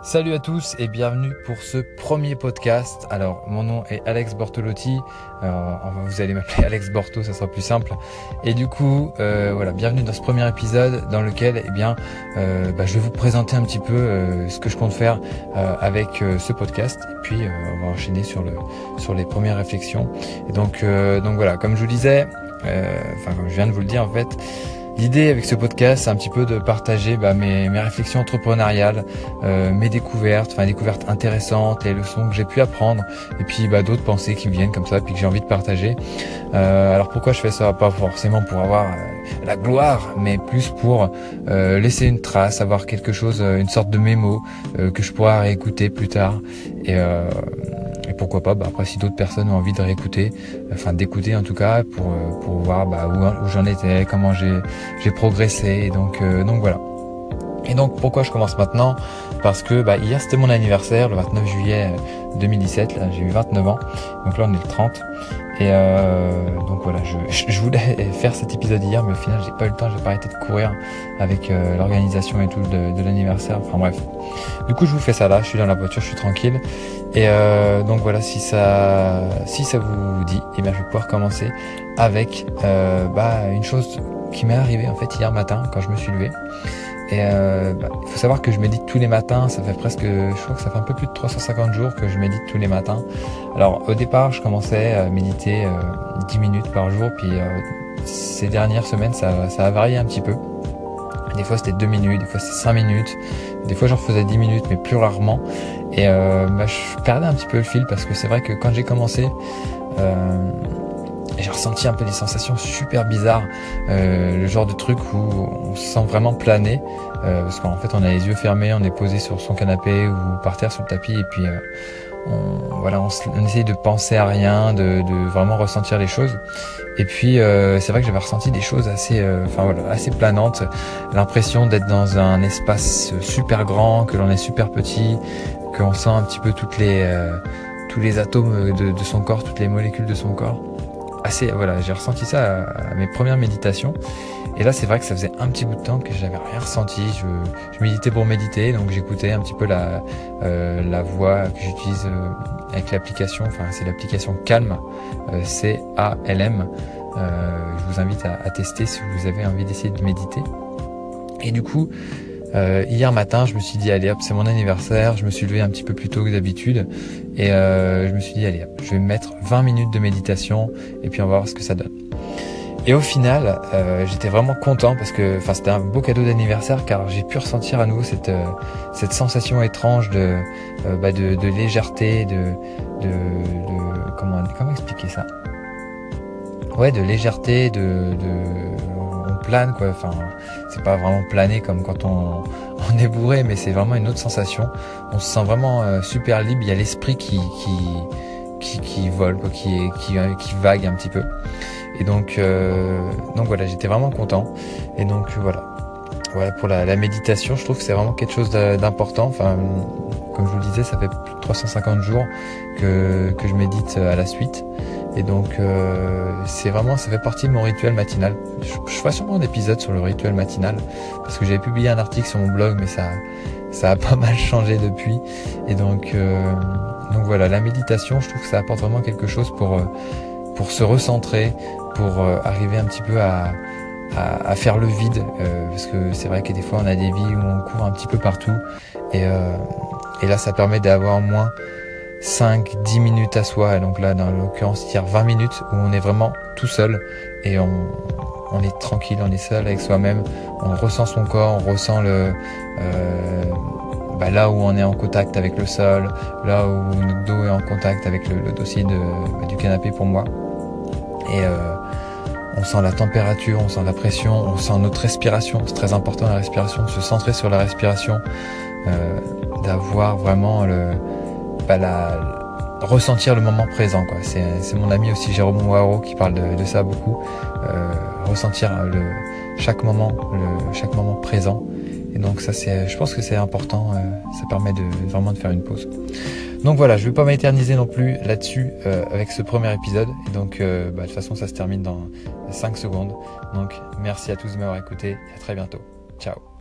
Salut à tous et bienvenue pour ce premier podcast. Alors mon nom est Alex Bortolotti, euh, vous allez m'appeler Alex Borto, ça sera plus simple. Et du coup, euh, voilà, bienvenue dans ce premier épisode dans lequel, eh bien, euh, bah, je vais vous présenter un petit peu euh, ce que je compte faire euh, avec ce podcast. Et puis on va enchaîner sur le sur les premières réflexions. Et donc donc voilà, comme je vous disais, enfin comme je viens de vous le dire en fait. L'idée avec ce podcast, c'est un petit peu de partager bah, mes, réflexions entrepreneuriales, euh, mes découvertes, enfin découvertes intéressantes, les leçons que j'ai pu apprendre, et puis bah, d'autres pensées qui me viennent comme ça, puis que j'ai envie de partager. Euh, alors pourquoi je fais ça? Pas forcément pour avoir euh, la gloire, mais plus pour laisser une trace, avoir quelque chose, une sorte de mémo que je pourrai réécouter plus tard. Et pourquoi pas, bah, après si d'autres personnes ont envie de réécouter, enfin d'écouter en tout cas pour, euh, pour voir bah, où, où j'en étais, comment j'ai, progressé. Et donc, euh, donc voilà. Et donc pourquoi je commence maintenant? Parce que bah, hier c'était mon anniversaire, le 29 juillet 2017, là j'ai eu 29 ans, donc là on est le 30. Et euh, donc voilà, je, je, voulais faire cet épisode hier, mais au final j'ai pas eu le temps, j'ai pas arrêté de courir avec euh, l'organisation et tout de, de l'anniversaire. Enfin bref. Du coup je vous fais ça là, je suis dans la voiture, je suis tranquille. Et euh, donc voilà, si ça, si ça vous dit, eh bien je vais pouvoir commencer avec euh, bah, une chose qui m'est arrivée en fait hier matin quand je me suis levé. Et euh, bah, il faut savoir que je médite tous les matins, ça fait presque, je crois que ça fait un peu plus de 350 jours que je médite tous les matins. Alors au départ, je commençais à méditer euh, 10 minutes par jour, puis euh, ces dernières semaines, ça, ça a varié un petit peu. Des fois c'était 2 minutes, des fois c'était 5 minutes, des fois j'en faisais 10 minutes, mais plus rarement. Et euh, bah, je perdais un petit peu le fil parce que c'est vrai que quand j'ai commencé, j'ai ressenti un peu des sensations super bizarres, euh, le genre de truc où on se sent vraiment plané, euh, parce qu'en fait on a les yeux fermés, on est posé sur son canapé ou par terre sur le tapis, et puis euh, on, voilà, on, essaye de penser à rien, de, de vraiment ressentir les choses. Et puis euh, c'est vrai que j'avais ressenti des choses assez, euh, enfin voilà, assez planantes, l'impression d'être dans un espace super grand, que l'on est super petit, qu'on sent un petit peu toutes les euh, tous les atomes de, de son corps, toutes les molécules de son corps assez, voilà, j'ai ressenti ça à, mes premières méditations. Et là, c'est vrai que ça faisait un petit bout de temps que j'avais rien ressenti. Je, je, méditais pour méditer, donc j'écoutais un petit peu la, euh, la voix que j'utilise euh, avec l'application. Enfin, c'est l'application Calm, euh, C-A-L-M. Euh, je vous invite à, tester si vous avez envie d'essayer de méditer. Et du coup, euh, hier matin, je me suis dit allez hop, c'est mon anniversaire. Je me suis levé un petit peu plus tôt que d'habitude et euh, je me suis dit allez hop, je vais mettre 20 minutes de méditation et puis on va voir ce que ça donne. Et au final, euh, j'étais vraiment content parce que, enfin, c'était un beau cadeau d'anniversaire car j'ai pu ressentir à nouveau cette cette sensation étrange de bah, de, légèreté, de, de, comment comment expliquer ça? Ouais, de légèreté, de, plane quoi. Enfin, c'est pas vraiment planer comme quand on, on est bourré, mais c'est vraiment une autre sensation. On se sent vraiment euh, super libre. Il y a l'esprit qui, qui qui, qui vole, quoi, qui, qui, qui vague un petit peu. Et donc, euh, donc voilà, j'étais vraiment content. Et donc voilà, voilà pour la, la méditation, je trouve que c'est vraiment quelque chose d'important. Enfin, comme je vous le disais, ça fait plus de 350 jours que, que je médite à la suite. Et donc, euh, c'est vraiment, ça fait partie de mon rituel matinal. Je, je ferai sûrement un épisode sur le rituel matinal parce que j'avais publié un article sur mon blog, mais ça, ça a pas mal changé depuis. Et donc, euh, donc voilà, la méditation, je trouve que ça apporte vraiment quelque chose pour euh, pour se recentrer, pour euh, arriver un petit peu à à, à faire le vide, euh, parce que c'est vrai que des fois on a des vies où on court un petit peu partout, et et là ça permet d'avoir moins 5, 10 minutes à soi. Et donc là, dans l'occurrence, il y a 20 minutes où on est vraiment tout seul et on, on est tranquille, on est seul avec soi-même. On ressent son corps, on ressent le, euh, bah là où on est en contact avec le sol, là où notre dos est en contact avec le, le dossier de, bah, du canapé pour moi. Et euh, on sent la température, on sent la pression, on sent notre respiration. C'est très important la respiration, de se centrer sur la respiration, euh, d'avoir vraiment le la, ressentir le moment présent. Quoi. C'est, mon ami aussi Jérôme Ouaro qui parle de, ça beaucoup. Euh, ressentir le, chaque moment, le, chaque moment présent. Et donc ça, c'est, je pense que c'est important. Euh, ça permet de vraiment de faire une pause. Donc voilà, je ne vais pas m'éterniser non plus là-dessus euh, avec ce premier épisode. Et donc, bah, de toute façon, ça se termine dans 5 secondes. Donc, merci à tous de m'avoir écouté et à très bientôt. Ciao